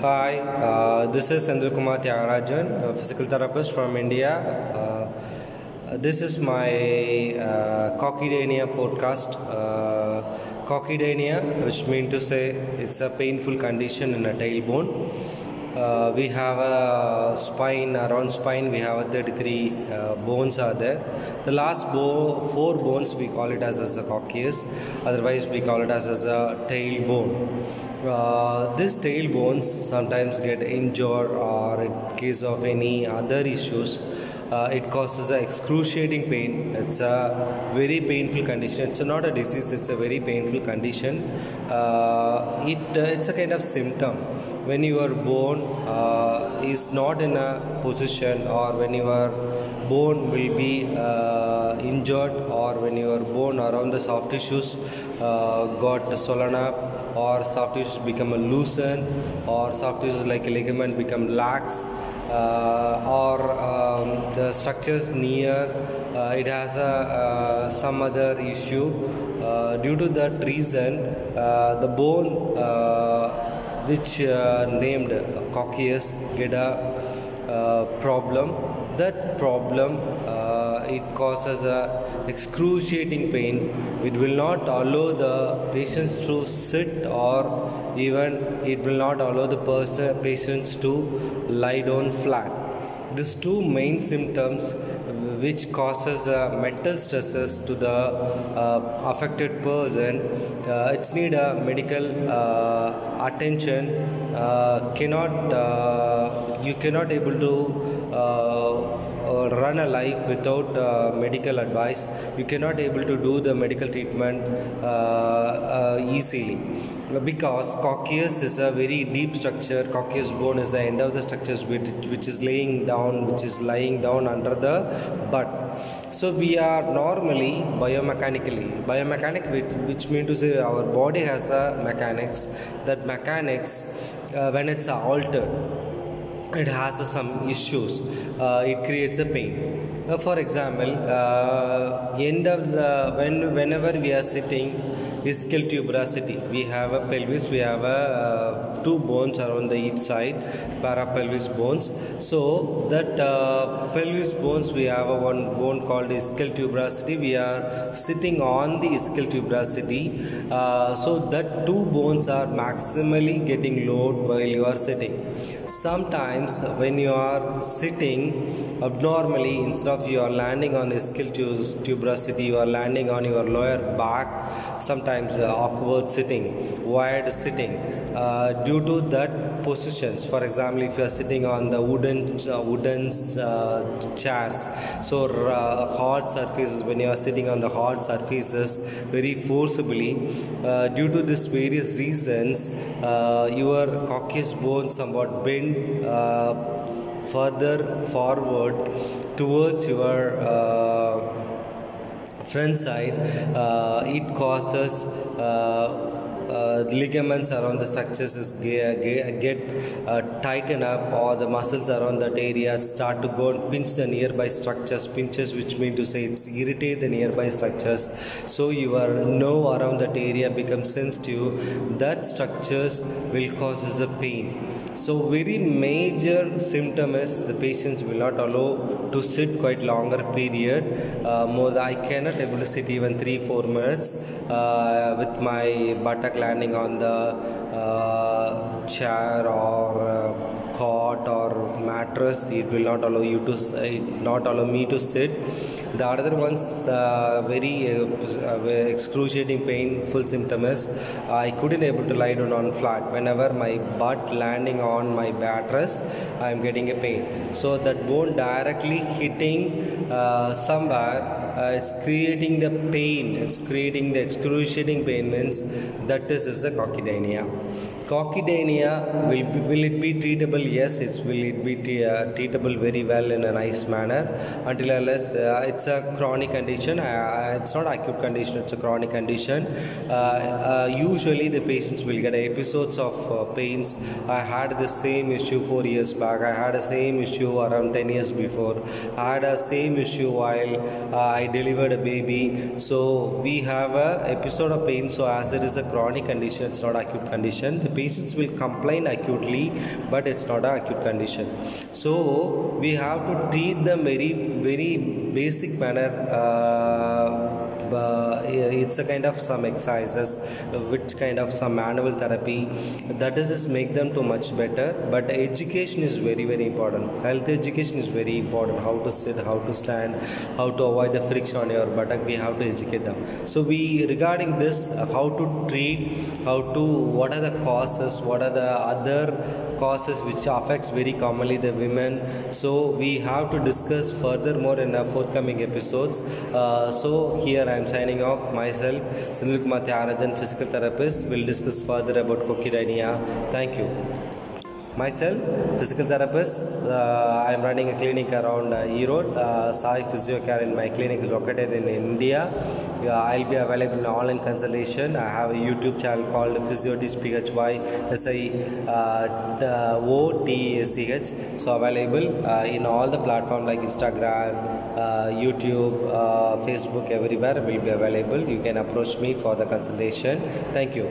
hi, uh, this is Sandhu Kumar Tyagarajan, a physical therapist from India. Uh, this is my uh, podcast. Uh, which means to say it's a painful condition in a tailbone. Uh, we have a spine around spine we have a 33 uh, bones are there. The last four bones we call it as, as a coccyx otherwise we call it as, as a tailbone uh, these tailbones sometimes get injured or in case of any other issues uh, it causes excruciating pain. It's a very painful condition. It's not a disease it's a very painful condition. Uh, it uh, it's a kind of symptom. When your bone uh, is not in a position or when your bone will be uh, injured or when your bone around the soft tissues got swollen up or soft tissues become loosened or soft tissues like ligament become lax uh, structures near uh, it has a, uh, some other issue. Uh, due to that reason the bone which named coccyx get a problem that problem it causes a excruciating pain. It will not allow the patients to sit or even it will not allow the person patients to lie down flat these two main symptoms which causes uh, mental stresses to the uh, affected person uh, it's need a medical uh, attention uh, cannot uh, you cannot able to run a life without uh, medical advice you cannot able to do the medical treatment uh, uh, easily. Because coccyx is a very deep structure coccyx bone is the end of the structures which, which is laying down which is lying down under the butt. So we are normally biomechanically biomechanic which, means to say our body has a mechanics. That mechanics uh, when it's altered it has some issues. Uh, it creates a pain. Uh, for example uh, end of the when whenever we are sitting ischial tuberosity we have a pelvis we have a uh, two bones around the each side parapelvis bones. So that uh, pelvis bones we have a one bone called ischial tuberosity. We are sitting on the ischial tuberosity. Uh, so that two bones are maximally getting load while you are sitting sometimes when you are sitting abnormally instead of you are landing on the ischial tuberosity you are landing on your lower back sometimes uh, awkward sitting wired sitting. Uh, due to that positions for example if you are sitting on the wooden uh, wooden uh, chairs so uh, hard surfaces when you are sitting on the hard surfaces very forcibly uh, due to this various reasons your coccyx bone somewhat bend uh, further forward towards your uh, front side uh, it causes ligaments around the structures is get, get uh, tighten up or the muscles around that area start to go and pinch the nearby structures pinches which mean to say it's irritate the nearby structures. So your nerve around that area becomes sensitive that structures will causes a pain. So very major symptom is the patients will not allow to sit quite longer period. Uh, more i cannot able to sit even 3 4 minutes uh, with my buttock landing on the uh, chair or uh, cot or mattress it will not allow you to not allow me to sit the other ones the very uh, excruciating painful symptom is i couldn't able to lie down on flat. Whenever my butt landing on my mattress i am getting a pain. So that bone directly hitting uh, somewhere uh, it's creating the pain. It's creating the excruciating pain means that is, is a coccydynia coccydynia will be, will it be treatable? Yes it will it be uh, treatable very well in a nice manner. Until unless uh, it's a chronic condition. Uh, it's not acute condition it's a chronic condition. Uh, usually the patients will get episodes of pains. I had the same issue 4 years back. I had the same issue around 10 years before. I had the same issue while i delivered a baby. So we have a episode of pain. So as it is a chronic condition it's not acute condition. The patients will complain acutely but it's not an acute condition. So we have to treat them very very basic manner uh, it's a kind of some exercises which kind of some manual therapy. That is just make them too much better. But education is very very important. Health education is very important. How to sit how to stand how to avoid the friction on your buttock. We have to educate them. So we regarding this how to treat how to what are the causes what are the other causes which affects very commonly the women. So we have to discuss furthermore in our forthcoming episodes. Uh, so here i am signing off. Myself Sunil Kumar Tyagarajan physical therapist We'll discuss further about coccydynia thank you myself physical therapist. Uh, i am running a clinic around uh, erode. Uh, sai physiocare in my clinic is located in india. Uh, i'll be available in online consultation. I have a youtube channel called physiotphy si uh, o t s e h. So available uh, in all the platform like instagram uh, youtube uh, facebook everywhere will be available. You can approach me for the consultation. Thank you